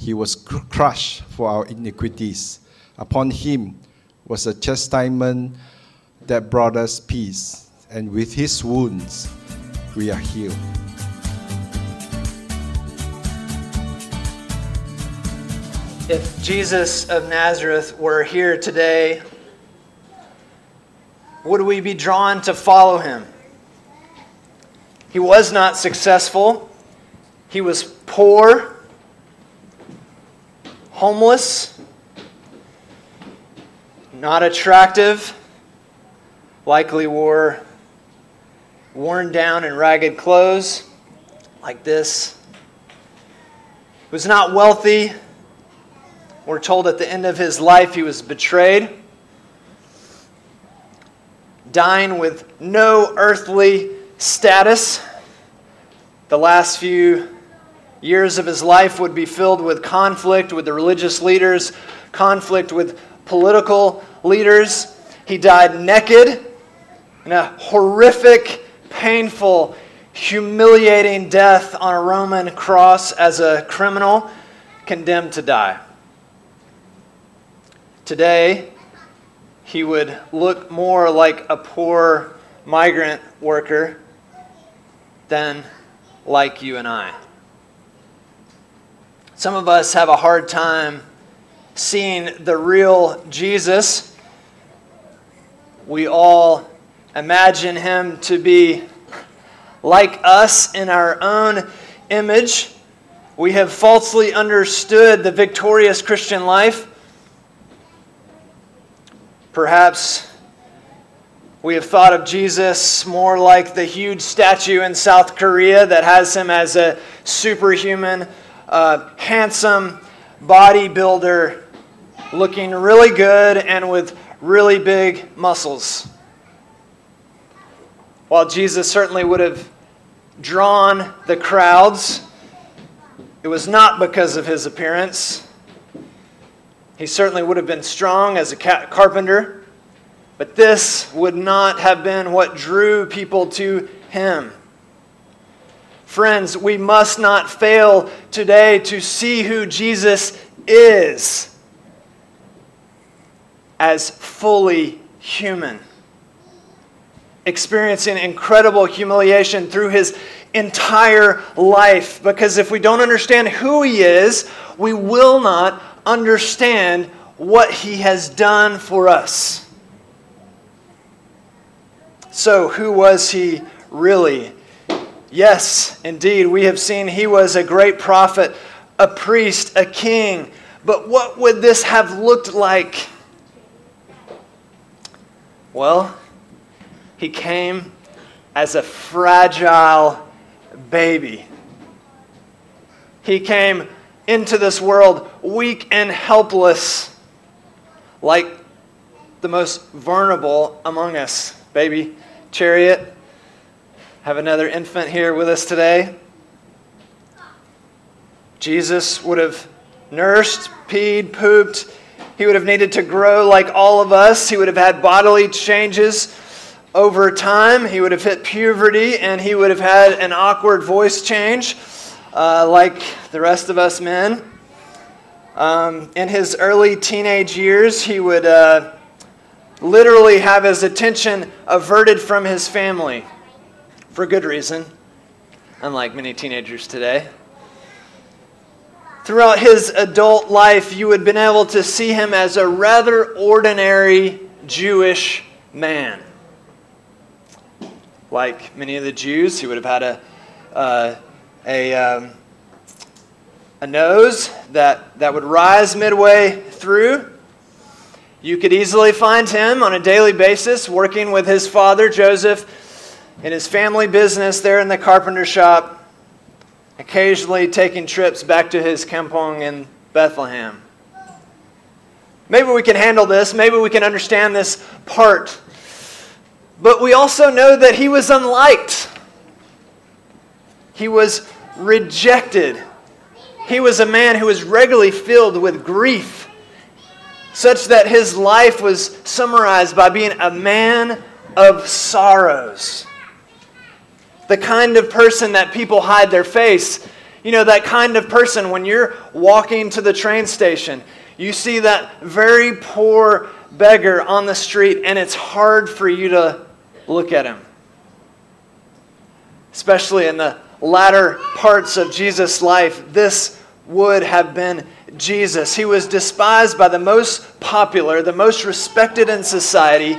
he was crushed for our iniquities. Upon him was a chastisement that brought us peace, and with his wounds we are healed. If Jesus of Nazareth were here today, would we be drawn to follow him? He was not successful. He was poor, homeless, not attractive, likely wore worn down and ragged clothes like this. Was not wealthy, we're told at the end of his life he was betrayed, dying with no earthly status. The last few years of his life would be filled with conflict with the religious leaders, conflict with political leaders. He died naked in a horrific, painful, humiliating death on a Roman cross as a criminal condemned to die. Today, he would look more like a poor migrant worker than like you and I. Some of us have a hard time seeing the real Jesus. We all imagine him to be like us in our own image. We have falsely understood the victorious Christian life Perhaps we have thought of Jesus more like the huge statue in South Korea that has him as a superhuman, uh, handsome bodybuilder looking really good and with really big muscles. While Jesus certainly would have drawn the crowds, it was not because of his appearance. He certainly would have been strong as a carpenter, but this would not have been what drew people to him. Friends, we must not fail today to see who Jesus is as fully human, experiencing incredible humiliation through his entire life. Because if we don't understand who he is, we will not understand what he has done for us. So, who was he really? Yes, indeed, we have seen he was a great prophet, a priest, a king. But what would this have looked like? Well, he came as a fragile baby. He came into this world weak and helpless, like the most vulnerable among us. Baby chariot, have another infant here with us today. Jesus would have nursed, peed, pooped. He would have needed to grow like all of us. He would have had bodily changes over time. He would have hit puberty and he would have had an awkward voice change uh, like the rest of us men. Um, in his early teenage years, he would uh, literally have his attention averted from his family for good reason, unlike many teenagers today. throughout his adult life, you would have been able to see him as a rather ordinary Jewish man. Like many of the Jews, he would have had a, uh, a, um, a nose that, that would rise midway through. You could easily find him on a daily basis working with his father, Joseph, in his family business there in the carpenter shop, occasionally taking trips back to his kampong in Bethlehem. Maybe we can handle this. Maybe we can understand this part. But we also know that he was unliked. He was rejected. He was a man who was regularly filled with grief, such that his life was summarized by being a man of sorrows. The kind of person that people hide their face. You know, that kind of person when you're walking to the train station, you see that very poor beggar on the street, and it's hard for you to look at him. Especially in the latter parts of Jesus' life, this would have been Jesus. He was despised by the most popular, the most respected in society.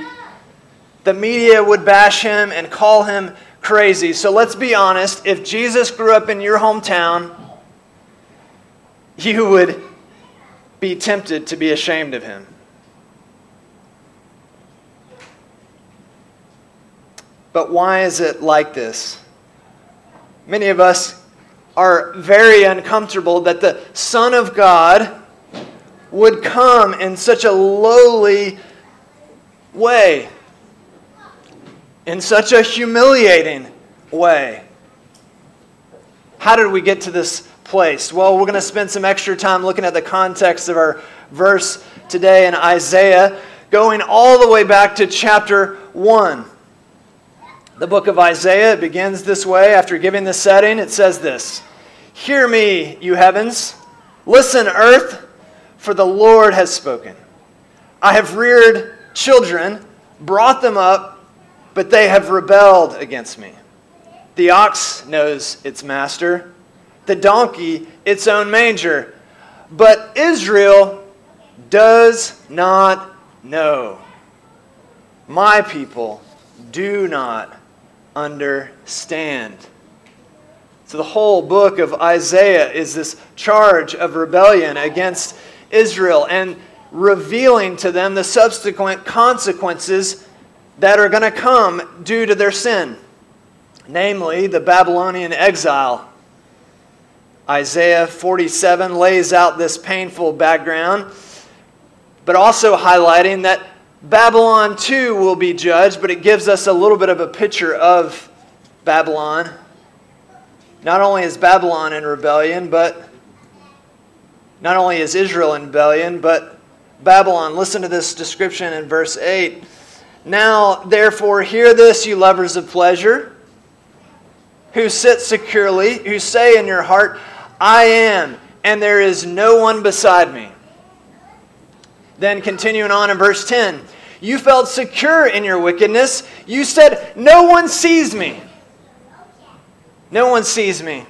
The media would bash him and call him crazy. So let's be honest if Jesus grew up in your hometown, you would be tempted to be ashamed of him. But why is it like this? Many of us are very uncomfortable that the Son of God would come in such a lowly way, in such a humiliating way. How did we get to this place? Well, we're going to spend some extra time looking at the context of our verse today in Isaiah, going all the way back to chapter 1. The book of Isaiah begins this way. After giving the setting, it says this Hear me, you heavens. Listen, earth, for the Lord has spoken. I have reared children, brought them up, but they have rebelled against me. The ox knows its master, the donkey its own manger, but Israel does not know. My people do not understand. So, the whole book of Isaiah is this charge of rebellion against Israel and revealing to them the subsequent consequences that are going to come due to their sin, namely the Babylonian exile. Isaiah 47 lays out this painful background, but also highlighting that Babylon too will be judged, but it gives us a little bit of a picture of Babylon. Not only is Babylon in rebellion, but not only is Israel in rebellion, but Babylon. Listen to this description in verse 8. Now, therefore, hear this, you lovers of pleasure, who sit securely, who say in your heart, I am, and there is no one beside me. Then, continuing on in verse 10, you felt secure in your wickedness. You said, No one sees me. No one sees me.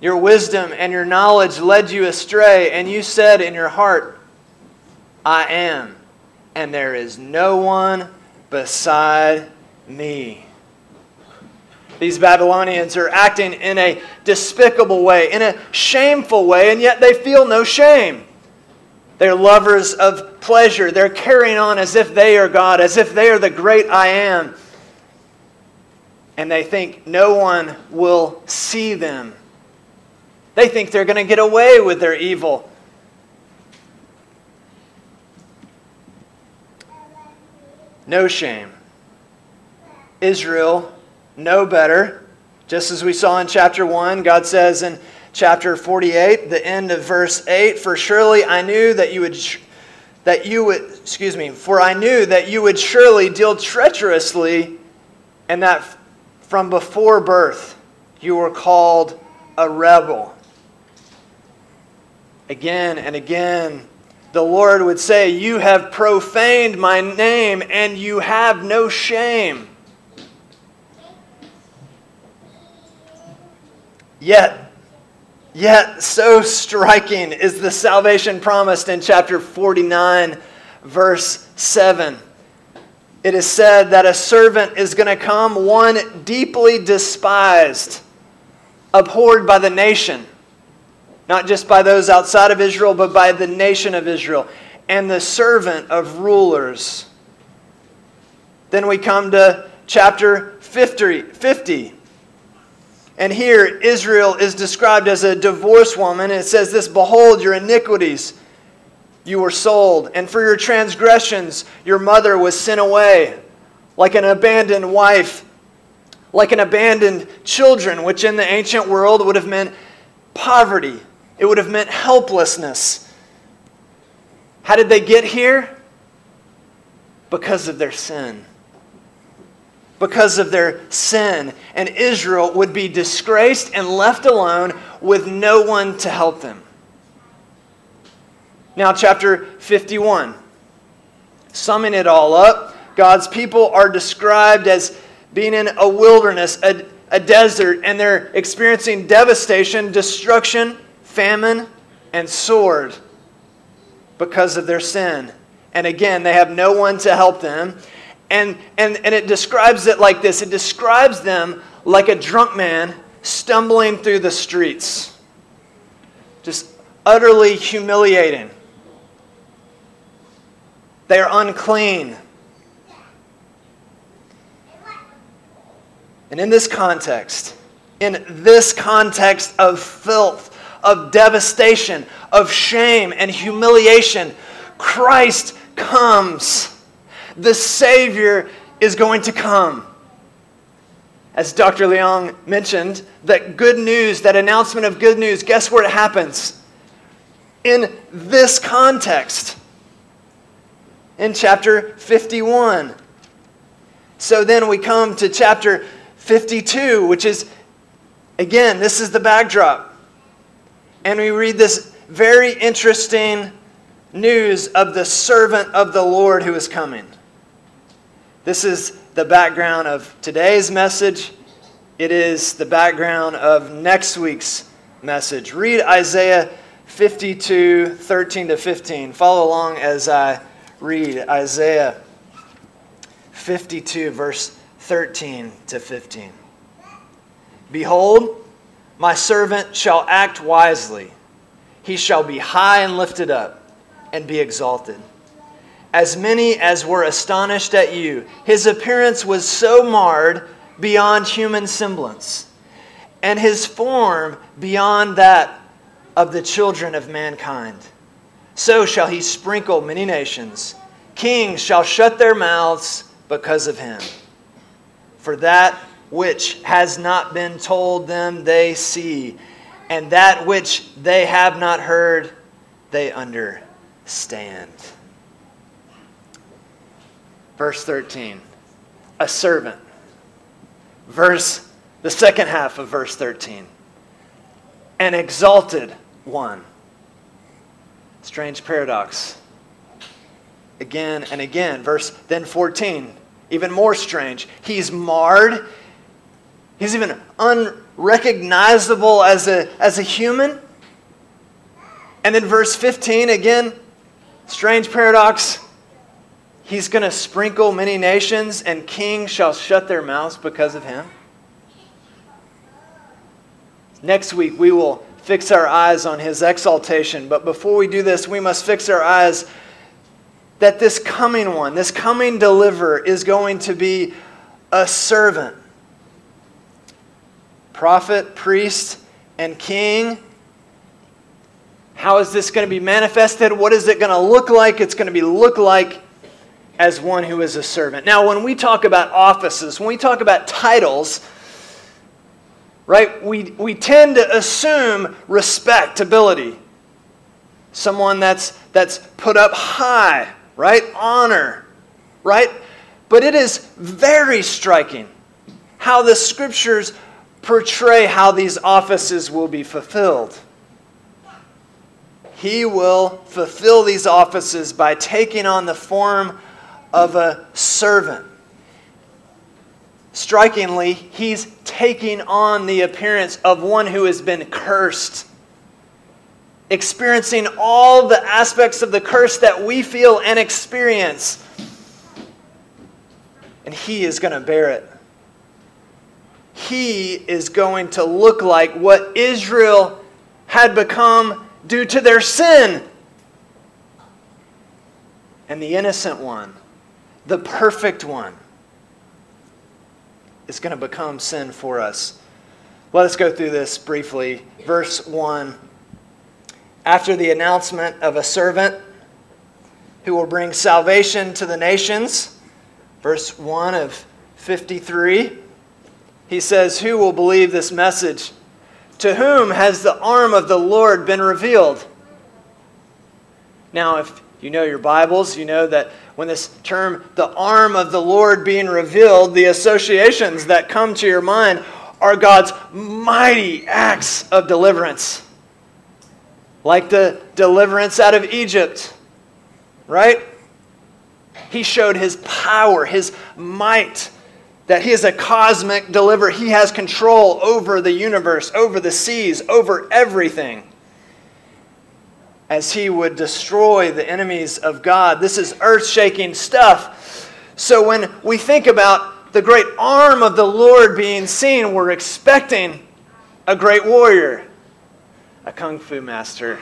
Your wisdom and your knowledge led you astray, and you said in your heart, I am, and there is no one beside me. These Babylonians are acting in a despicable way, in a shameful way, and yet they feel no shame. They're lovers of pleasure. They're carrying on as if they are God, as if they are the great I am. And they think no one will see them. They think they're going to get away with their evil. No shame. Israel, no better. Just as we saw in chapter 1, God says in chapter 48, the end of verse 8, for surely I knew that you would that you would excuse me, for I knew that you would surely deal treacherously and that from before birth you were called a rebel. Again and again the Lord would say, You have profaned my name and you have no shame. Yet Yet, so striking is the salvation promised in chapter 49, verse 7. It is said that a servant is going to come, one deeply despised, abhorred by the nation, not just by those outside of Israel, but by the nation of Israel, and the servant of rulers. Then we come to chapter 50. 50 and here, Israel is described as a divorced woman. It says this Behold, your iniquities you were sold, and for your transgressions your mother was sent away, like an abandoned wife, like an abandoned children, which in the ancient world would have meant poverty, it would have meant helplessness. How did they get here? Because of their sin because of their sin, and Israel would be disgraced and left alone with no one to help them. Now, chapter 51. Summing it all up, God's people are described as being in a wilderness, a, a desert, and they're experiencing devastation, destruction, famine, and sword because of their sin. And again, they have no one to help them. And, and, and it describes it like this it describes them like a drunk man stumbling through the streets. Just utterly humiliating. They are unclean. And in this context, in this context of filth, of devastation, of shame and humiliation, Christ comes the Savior is going to come. As Dr. Leong mentioned, that good news, that announcement of good news, guess where it happens? In this context, in chapter 51. So then we come to chapter 52, which is, again, this is the backdrop. And we read this very interesting news of the servant of the Lord who is coming. This is the background of today's message. It is the background of next week's message. Read Isaiah 52, 13 to 15. Follow along as I read Isaiah 52, verse 13 to 15. Behold, my servant shall act wisely. He shall be high and lifted up and be exalted as many as were astonished at you. His appearance was so marred beyond human semblance, and his form beyond that of the children of mankind. So shall he sprinkle many nations. Kings shall shut their mouths because of him. For that which has not been told them they see, and that which they have not heard they understand. Verse 13, a servant. Verse, the second half of verse 13, an exalted one. Strange paradox. Again and again. Verse then 14, even more strange. He's marred. He's even unrecognizable as a, as a human. And then verse 15, again, strange paradox. He's going to sprinkle many nations, and kings shall shut their mouths because of him. Next week, we will fix our eyes on his exaltation. But before we do this, we must fix our eyes that this coming one, this coming deliverer, is going to be a servant. Prophet, priest, and king. How is this going to be manifested? What is it going to look like? It's going to be look like as one who is a servant. Now, when we talk about offices, when we talk about titles, right, we, we tend to assume respectability. Someone that's, that's put up high, right? Honor, right? But it is very striking how the scriptures portray how these offices will be fulfilled. He will fulfill these offices by taking on the form of a servant. Strikingly, he's taking on the appearance of one who has been cursed experiencing all the aspects of the curse that we feel and experience. And he is going to bear it. He is going to look like what Israel had become due to their sin. And the innocent one, the perfect one, is going to become sin for us. Let us go through this briefly. Verse 1 After the announcement of a servant who will bring salvation to the nations, verse 1 of 53, he says, Who will believe this message? To whom has the arm of the Lord been revealed? Now, if you know your Bibles, you know that when this term, the arm of the Lord being revealed, the associations that come to your mind are God's mighty acts of deliverance. Like the deliverance out of Egypt, right? He showed his power, his might, that he is a cosmic deliverer. He has control over the universe, over the seas, over everything. As he would destroy the enemies of God. This is earth shaking stuff. So when we think about the great arm of the Lord being seen, we're expecting a great warrior, a kung fu master,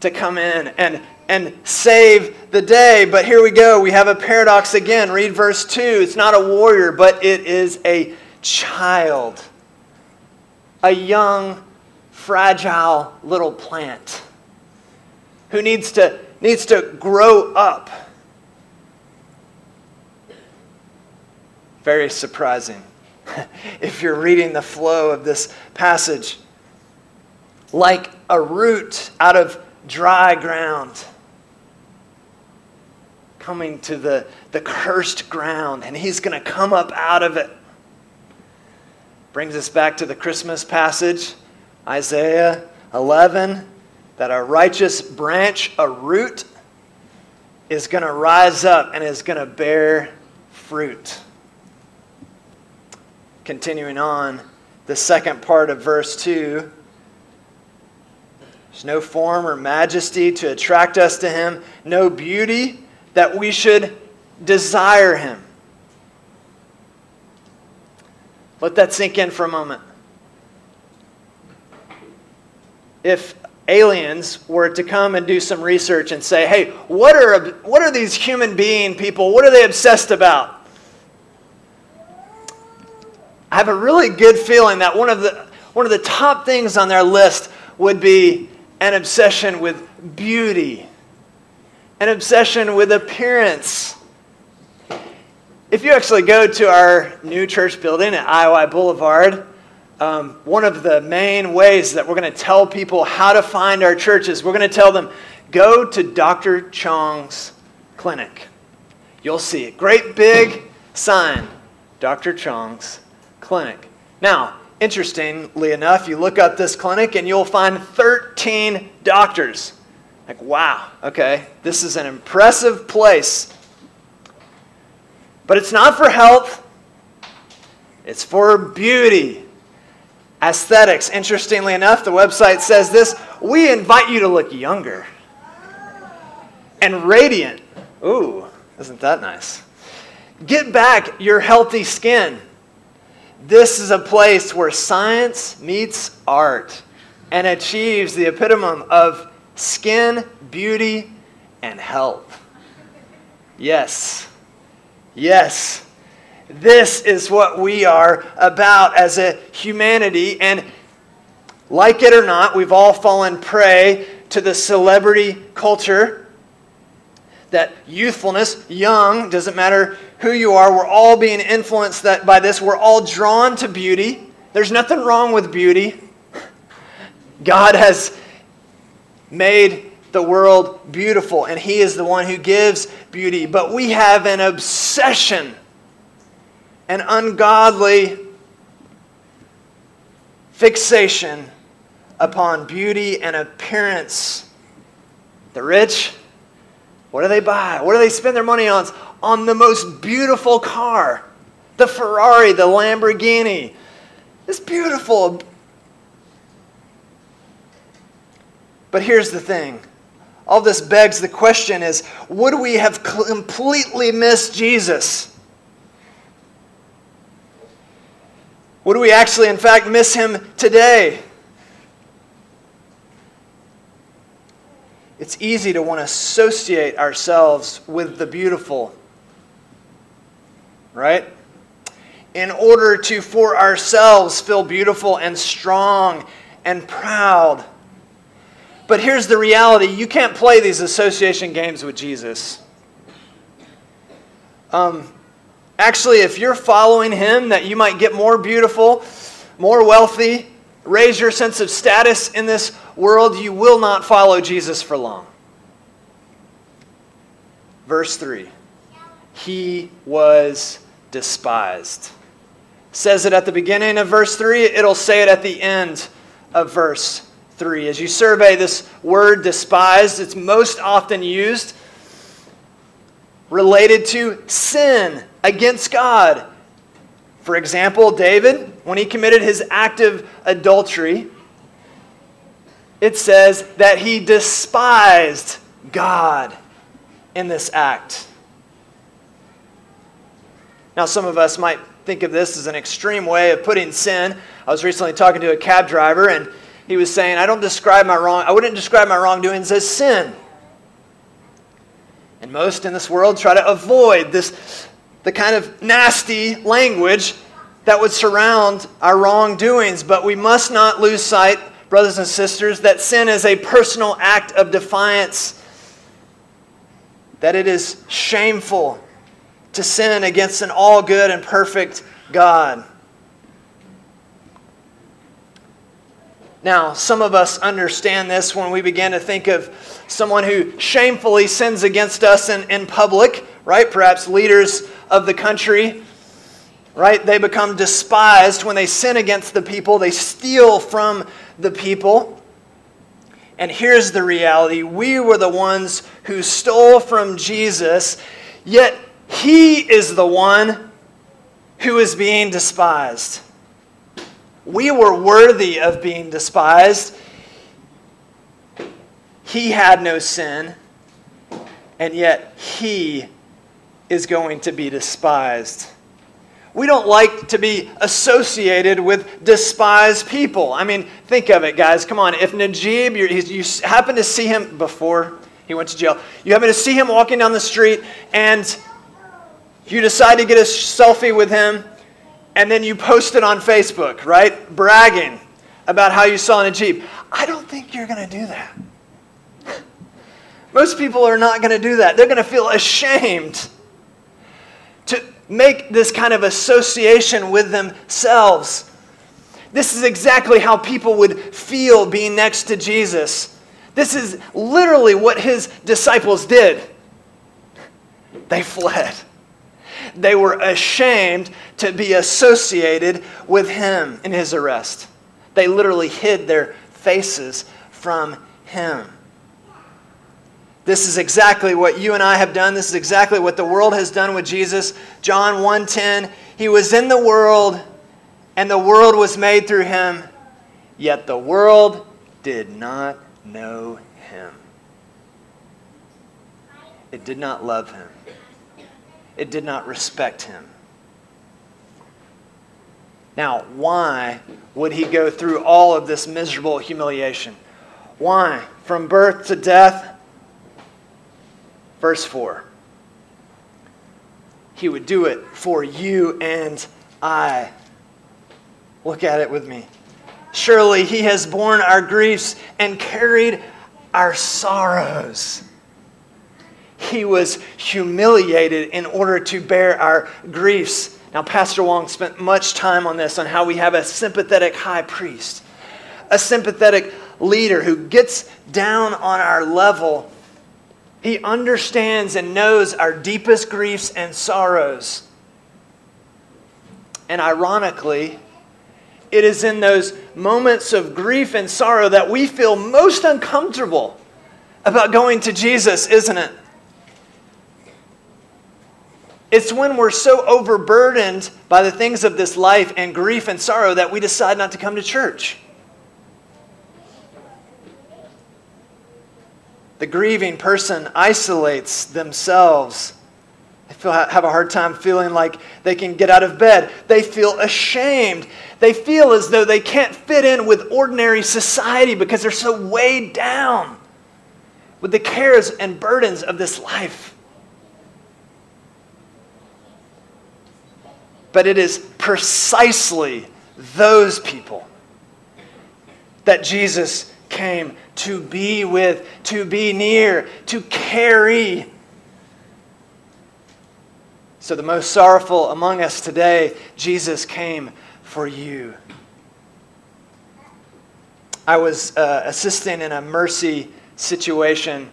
to come in and, and save the day. But here we go. We have a paradox again. Read verse 2. It's not a warrior, but it is a child, a young, fragile little plant who needs to, needs to grow up Very surprising if you're reading the flow of this passage. Like a root out of dry ground coming to the, the cursed ground, and he's going to come up out of it. Brings us back to the Christmas passage, Isaiah 11, that a righteous branch, a root, is going to rise up and is going to bear fruit. Continuing on, the second part of verse 2 there's no form or majesty to attract us to him, no beauty that we should desire him. Let that sink in for a moment. If aliens were to come and do some research and say, hey, what are, what are these human being people? What are they obsessed about? I have a really good feeling that one of the, one of the top things on their list would be an obsession with beauty, an obsession with appearance. If you actually go to our new church building at IOI Boulevard, um, one of the main ways that we're going to tell people how to find our churches, we're going to tell them, go to Dr. Chong's clinic. You'll see a great big sign, Dr. Chong's clinic. Now, interestingly enough, you look up this clinic and you'll find 13 doctors. Like, wow, okay, this is an impressive place. But it's not for health, it's for beauty. Aesthetics. Interestingly enough, the website says this we invite you to look younger and radiant. Ooh, isn't that nice? Get back your healthy skin. This is a place where science meets art and achieves the epitome of skin, beauty, and health. Yes, yes, this is what we are about as a humanity. And like it or not, we've all fallen prey to the celebrity culture that youthfulness, young, doesn't matter who you are. We're all being influenced that, by this. We're all drawn to beauty. There's nothing wrong with beauty. God has made the world beautiful, and He is the one who gives beauty. But we have an obsession, an ungodly fixation upon beauty and appearance. The rich, what do they buy? What do they spend their money on? on the most beautiful car the Ferrari, the Lamborghini. It's beautiful. But here's the thing. All this begs the question is would we have completely missed Jesus? Would we actually, in fact, miss him today? It's easy to want to associate ourselves with the beautiful, right? In order to, for ourselves, feel beautiful and strong and proud. But here's the reality you can't play these association games with Jesus. Um, actually, if you're following him, that you might get more beautiful, more wealthy, raise your sense of status in this world, you will not follow Jesus for long. Verse 3 He was despised. Says it at the beginning of verse 3, it'll say it at the end of verse 3. As you survey this word despised, it's most often used related to sin against God. For example, David, when he committed his act of adultery, it says that he despised God in this act. Now, some of us might think of this as an extreme way of putting sin. I was recently talking to a cab driver, and he was saying, I don't describe my wrong, I wouldn't describe my wrongdoings as sin. And most in this world try to avoid this, the kind of nasty language that would surround our wrongdoings. But we must not lose sight brothers and sisters, that sin is a personal act of defiance, that it is shameful to sin against an all good and perfect God. Now, some of us understand this when we begin to think of someone who shamefully sins against us in, in public, right? Perhaps leaders of the country right? They become despised when they sin against the people, they steal from the people. And here's the reality we were the ones who stole from Jesus, yet he is the one who is being despised. We were worthy of being despised. He had no sin, and yet he is going to be despised. We don't like to be associated with despised people. I mean, think of it, guys. Come on. If Najib, you happen to see him before he went to jail, you happen to see him walking down the street and you decide to get a selfie with him and then you post it on Facebook, right? Bragging about how you saw Najib. I don't think you're going to do that. Most people are not going to do that. They're going to feel ashamed to make this kind of association with themselves. This is exactly how people would feel being next to Jesus. This is literally what his disciples did. They fled. They were ashamed to be associated with him in his arrest. They literally hid their faces from him. This is exactly what you and I have done. This is exactly what the world has done with Jesus. John 1:10, he was in the world and the world was made through him, yet the world did not know him. It did not love him. It did not respect him. Now, why would he go through all of this miserable humiliation? Why? From birth to death, Verse 4 He would do it for you and I. Look at it with me. Surely he has borne our griefs and carried our sorrows. He was humiliated in order to bear our griefs. Now, Pastor Wong spent much time on this, on how we have a sympathetic high priest, a sympathetic leader who gets down on our level he understands and knows our deepest griefs and sorrows. And ironically, it is in those moments of grief and sorrow that we feel most uncomfortable about going to Jesus, isn't it? It's when we're so overburdened by the things of this life and grief and sorrow that we decide not to come to church. The grieving person isolates themselves. They feel, have a hard time feeling like they can get out of bed. They feel ashamed. They feel as though they can't fit in with ordinary society because they're so weighed down with the cares and burdens of this life. But it is precisely those people that Jesus came to be with, to be near, to carry. So, the most sorrowful among us today, Jesus came for you. I was uh, assisting in a mercy situation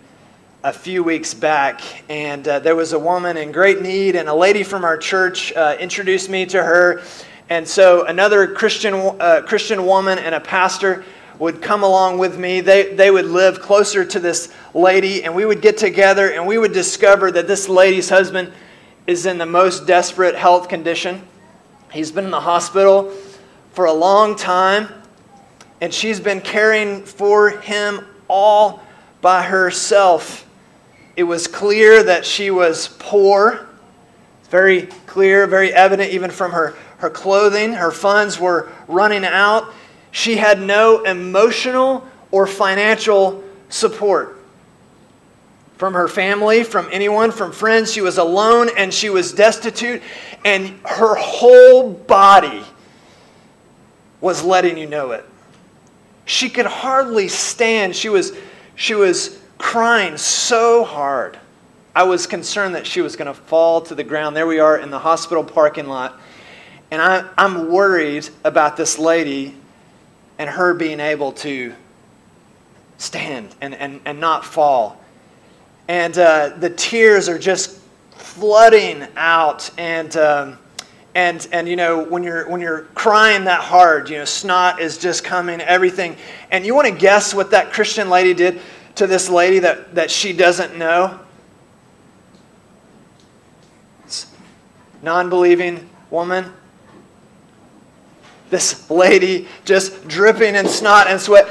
a few weeks back, and uh, there was a woman in great need, and a lady from our church uh, introduced me to her. And so, another Christian, uh, Christian woman and a pastor would come along with me. They, they would live closer to this lady, and we would get together and we would discover that this lady's husband is in the most desperate health condition. He's been in the hospital for a long time, and she's been caring for him all by herself. It was clear that she was poor. Very clear, very evident, even from her, her clothing. Her funds were running out. She had no emotional or financial support from her family, from anyone, from friends. She was alone and she was destitute, and her whole body was letting you know it. She could hardly stand. She was, she was crying so hard. I was concerned that she was going to fall to the ground. There we are in the hospital parking lot. And I, I'm worried about this lady and her being able to stand and, and, and not fall. And uh, the tears are just flooding out. And, um, and, and, you know, when you're, when you're crying that hard, you know, snot is just coming, everything. And you want to guess what that Christian lady did to this lady that, that she doesn't know? Non believing woman this lady just dripping in snot and sweat.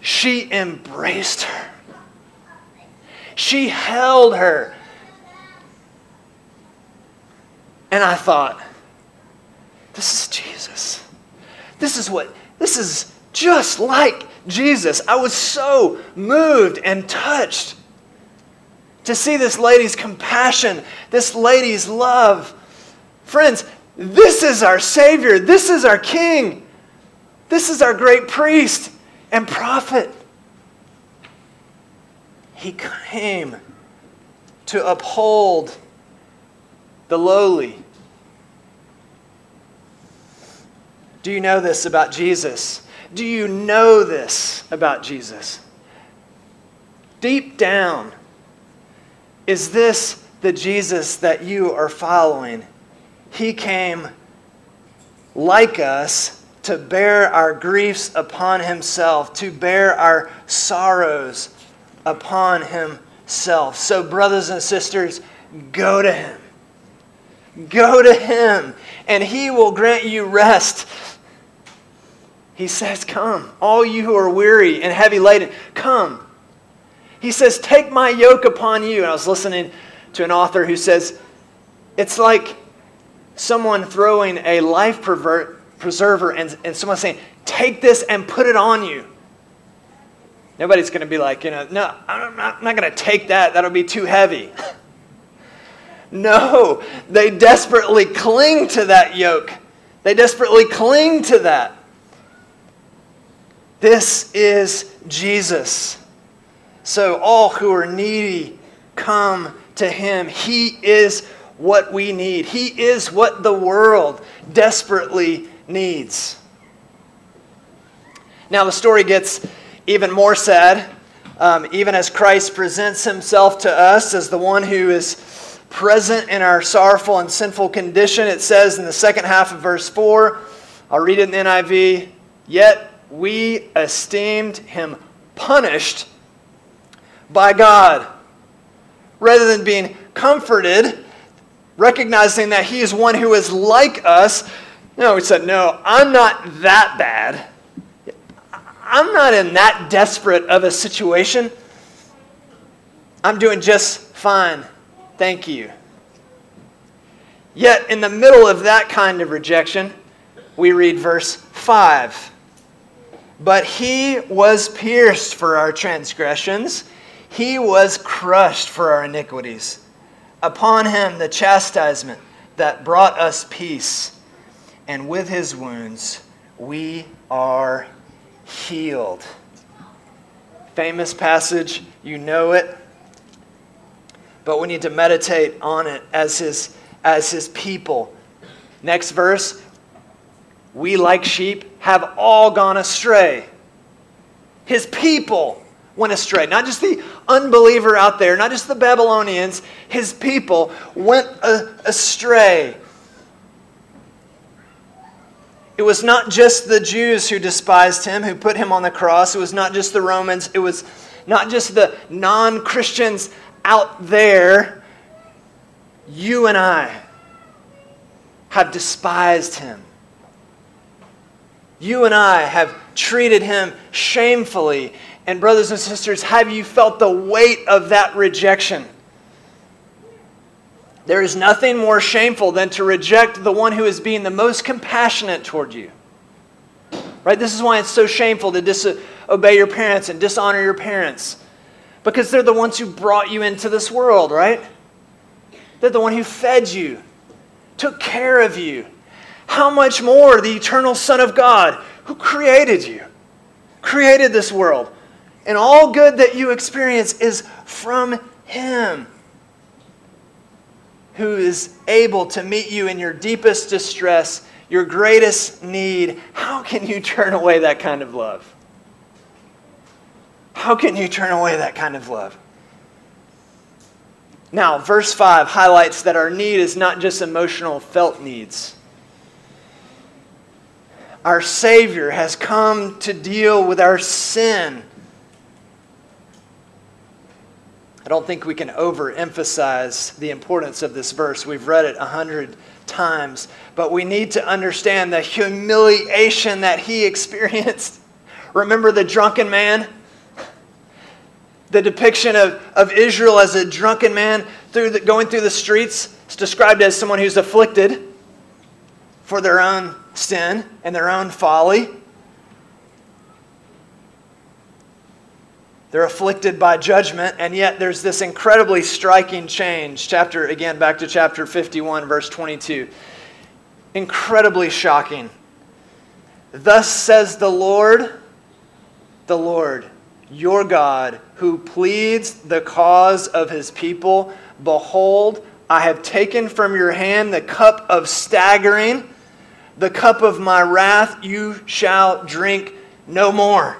She embraced her. She held her. And I thought, this is Jesus. This is what, this is just like Jesus. I was so moved and touched to see this lady's compassion, this lady's love. Friends, this is our Savior. This is our King. This is our great priest and prophet. He came to uphold the lowly. Do you know this about Jesus? Do you know this about Jesus? Deep down, is this the Jesus that you are following? He came like us to bear our griefs upon himself, to bear our sorrows upon himself. So, brothers and sisters, go to him. Go to him, and he will grant you rest. He says, Come, all you who are weary and heavy laden, come. He says, Take my yoke upon you. And I was listening to an author who says, It's like someone throwing a life preserver and, and someone saying, Take this and put it on you. Nobody's going to be like, you know, no, I'm not, not going to take that. That'll be too heavy. no, they desperately cling to that yoke. They desperately cling to that. This is Jesus. So, all who are needy, come to him. He is what we need. He is what the world desperately needs. Now, the story gets even more sad, um, even as Christ presents himself to us as the one who is present in our sorrowful and sinful condition. It says in the second half of verse 4, I'll read it in the NIV, yet we esteemed him punished by God. Rather than being comforted recognizing that he is one who is like us. No, he said, No, I'm not that bad. I'm not in that desperate of a situation. I'm doing just fine. Thank you. Yet, in the middle of that kind of rejection, we read verse 5. But he was pierced for our transgressions, he was crushed for our iniquities. Upon him the chastisement that brought us peace, and with his wounds we are healed. Famous passage, you know it, but we need to meditate on it as his, as his people. Next verse, we like sheep have all gone astray. His people went astray. Not just the unbeliever out there, not just the Babylonians, his people went astray. It was not just the Jews who despised him, who put him on the cross. It was not just the Romans. It was not just the non Christians out there. You and I have despised him. You and I have treated him shamefully. And, brothers and sisters, have you felt the weight of that rejection? There is nothing more shameful than to reject the one who is being the most compassionate toward you. Right? This is why it's so shameful to disobey your parents and dishonor your parents. Because they're the ones who brought you into this world, right? They're the one who fed you, took care of you. How much more the eternal Son of God who created you, created this world, and all good that you experience is from Him who is able to meet you in your deepest distress, your greatest need, how can you turn away that kind of love? How can you turn away that kind of love? Now, verse 5 highlights that our need is not just emotional, felt needs. Our Savior has come to deal with our sin I don't think we can overemphasize the importance of this verse. We've read it a hundred times, but we need to understand the humiliation that he experienced. Remember the drunken man? The depiction of, of Israel as a drunken man through the, going through the streets is described as someone who's afflicted for their own sin and their own folly. They're afflicted by judgment, and yet there's this incredibly striking change. Chapter, again, back to chapter 51, verse 22. Incredibly shocking. Thus says the Lord, the Lord, your God, who pleads the cause of his people. Behold, I have taken from your hand the cup of staggering, the cup of my wrath, you shall drink no more.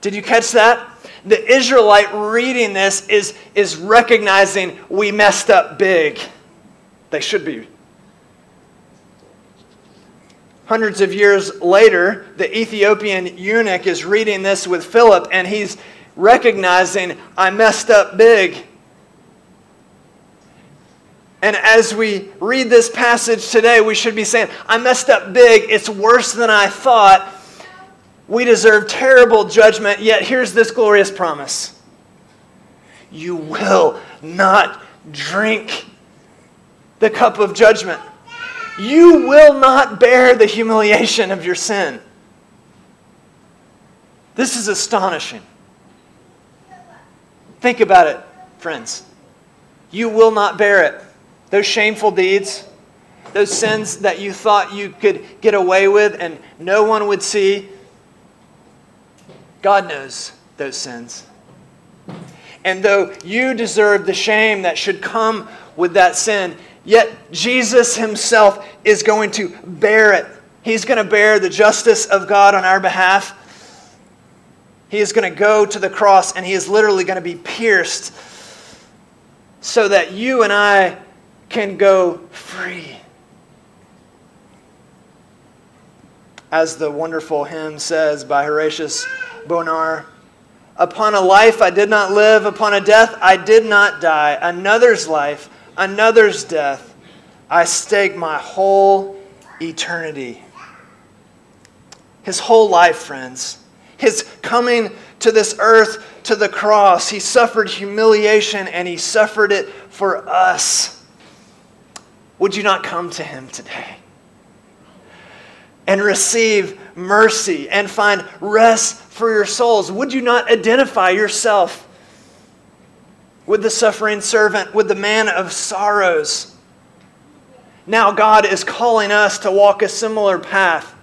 Did you catch that? The Israelite reading this is, is recognizing we messed up big. They should be. Hundreds of years later, the Ethiopian eunuch is reading this with Philip and he's recognizing, I messed up big. And as we read this passage today, we should be saying, I messed up big. It's worse than I thought. We deserve terrible judgment, yet here's this glorious promise You will not drink the cup of judgment. You will not bear the humiliation of your sin. This is astonishing. Think about it, friends. You will not bear it. Those shameful deeds, those sins that you thought you could get away with and no one would see, God knows those sins. And though you deserve the shame that should come with that sin, yet Jesus himself is going to bear it. He's going to bear the justice of God on our behalf. He is going to go to the cross and he is literally going to be pierced so that you and I can go free. As the wonderful hymn says by Horatius Bonar. Upon a life I did not live, upon a death I did not die. Another's life, another's death. I stake my whole eternity. His whole life, friends. his coming to this earth, to the cross. He suffered humiliation and he suffered it for us. Would you not come to him today? And receive mercy and find rest for your souls. Would you not identify yourself with the suffering servant, with the man of sorrows? Now, God is calling us to walk a similar path.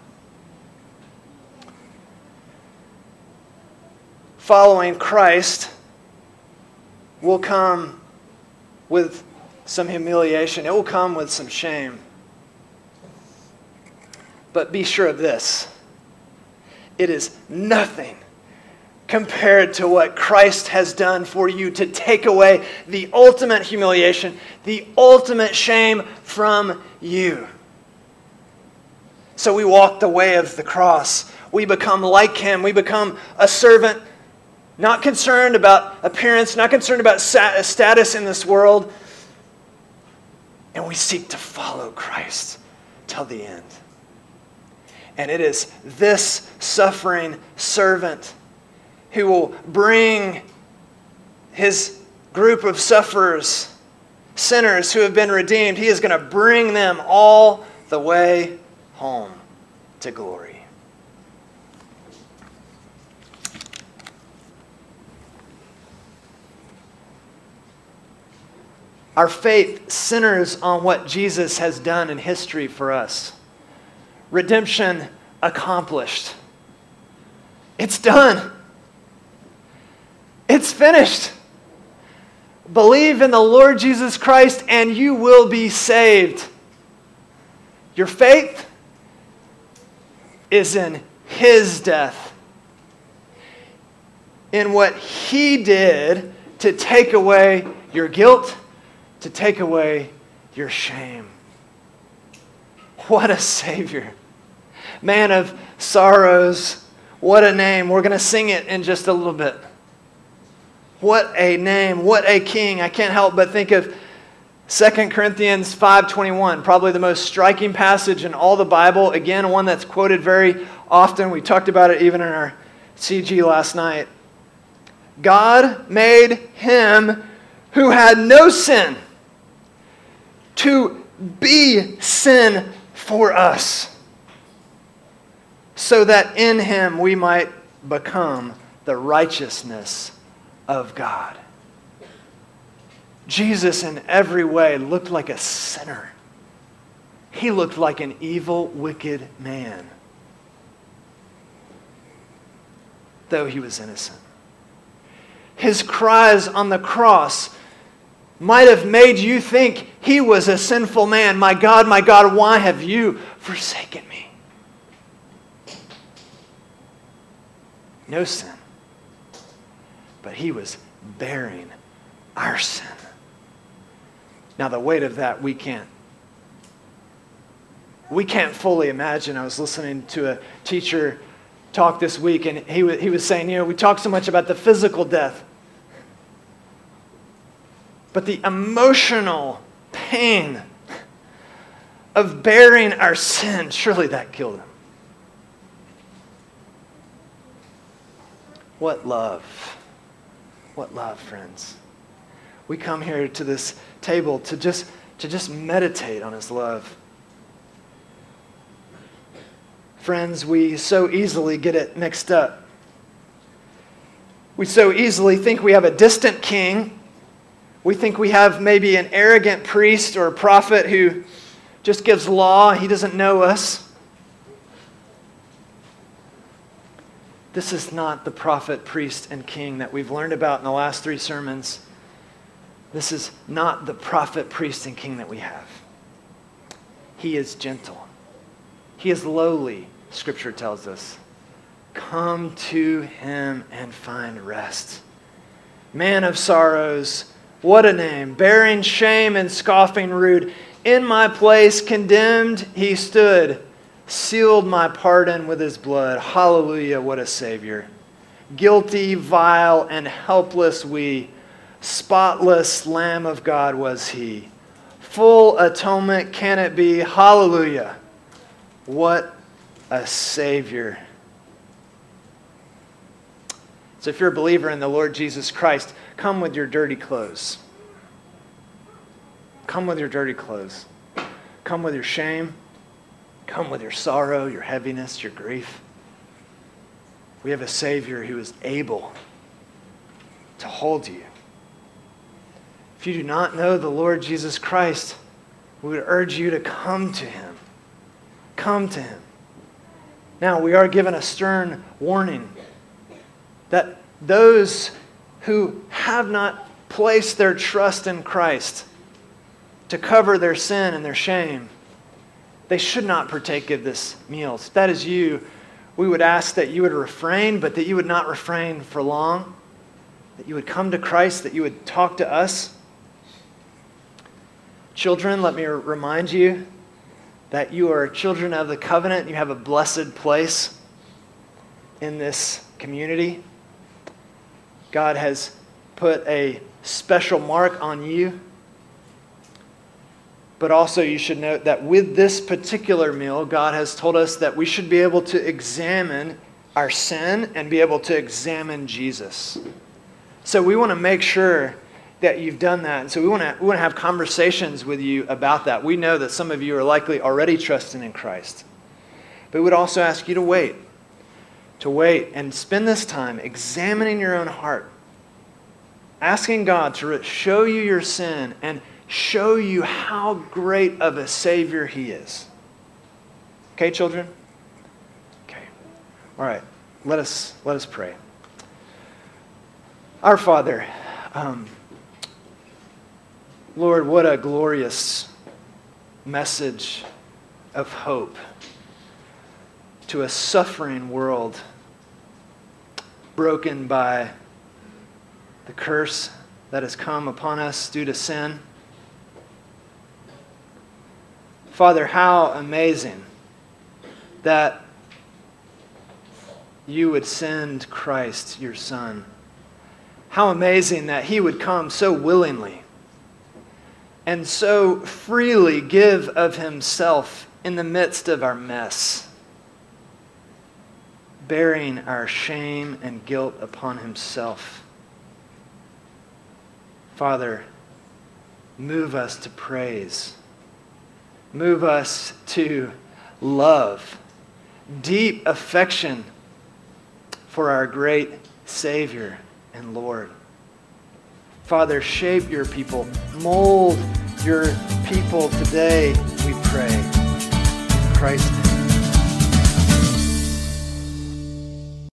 Following Christ will come with some humiliation, it will come with some shame. But be sure of this it is nothing compared to what Christ has done for you to take away the ultimate humiliation, the ultimate shame from you. So we walk the way of the cross. We become like him. We become a servant, not concerned about appearance, not concerned about status in this world. And we seek to follow Christ till the end. And it is this suffering servant who will bring his group of sufferers, sinners who have been redeemed, he is going to bring them all the way home to glory. Our faith centers on what Jesus has done in history for us. Redemption accomplished. It's done. It's finished. Believe in the Lord Jesus Christ and you will be saved. Your faith is in His death, in what He did to take away your guilt, to take away your shame. What a Savior. Man of sorrows. What a name. We're going to sing it in just a little bit. What a name, what a king. I can't help but think of 2 Corinthians 5:21, probably the most striking passage in all the Bible. Again, one that's quoted very often. We talked about it even in our CG last night. God made him who had no sin to be sin for us, so that in him we might become the righteousness of God. Jesus, in every way, looked like a sinner. He looked like an evil, wicked man, though he was innocent. His cries on the cross might have made you think he was a sinful man. My God, my God, why have you forsaken me? No sin but he was bearing our sin. Now, the weight of that we can't. We can't fully imagine. I was listening to a teacher talk this week, and he, was, he was saying, you know, we talk so much about the physical death, but the emotional pain of bearing our sin, surely that killed him. What love. What love, friends. We come here to this table to just, to just meditate on his love. Friends, we so easily get it mixed up. We so easily think we have a distant king. We think we have maybe an arrogant priest or prophet who just gives law. He doesn't know us. This is not the prophet, priest, and king that we've learned about in the last three sermons. This is not the prophet, priest, and king that we have. He is gentle, he is lowly, scripture tells us. Come to him and find rest. Man of sorrows, what a name. Bearing shame and scoffing rude. In my place condemned he stood sealed my pardon with his blood. Hallelujah, what a Savior. Guilty, vile, and helpless we, spotless Lamb of God was he. Full atonement can it be? Hallelujah. What a Savior. So if you're a believer in the Lord Jesus Christ, come with your dirty clothes. Come with your dirty clothes. Come with your shame. Come with your sorrow, your heaviness, your grief. We have a Savior who is able to hold you. If you do not know the Lord Jesus Christ, we would urge you to come to him. Come to him. Now, we are given a stern warning that those who have not placed their trust in Christ to cover their sin and their shame, they should not partake of this meal. If that is you, we would ask that you would refrain, but that you would not refrain for long, that you would come to Christ, that you would talk to us. Children, let me remind you that you are children of the covenant. You have a blessed place in this community. God has put a special mark on you. But also, you should note that with this particular meal, God has told us that we should be able to examine our sin and be able to examine Jesus. So, we want to make sure that you've done that. And so, we want, to, we want to have conversations with you about that. We know that some of you are likely already trusting in Christ. But we would also ask you to wait, to wait and spend this time examining your own heart, asking God to show you your sin and show you how great of a Savior He is. Okay, children? Okay. All right. Let us, let us pray. Our Father, um, Lord, what a glorious message of hope to a suffering world broken by the curse that has come upon us due to sin. Father, how amazing that you would send Christ, your Son. How amazing that He would come so willingly and so freely give of Himself in the midst of our mess, bearing our shame and guilt upon Himself. Father, move us to praise move us to love, deep affection for our great Savior and Lord. Father, shape your people, mold your people today, we pray. In Christ's name.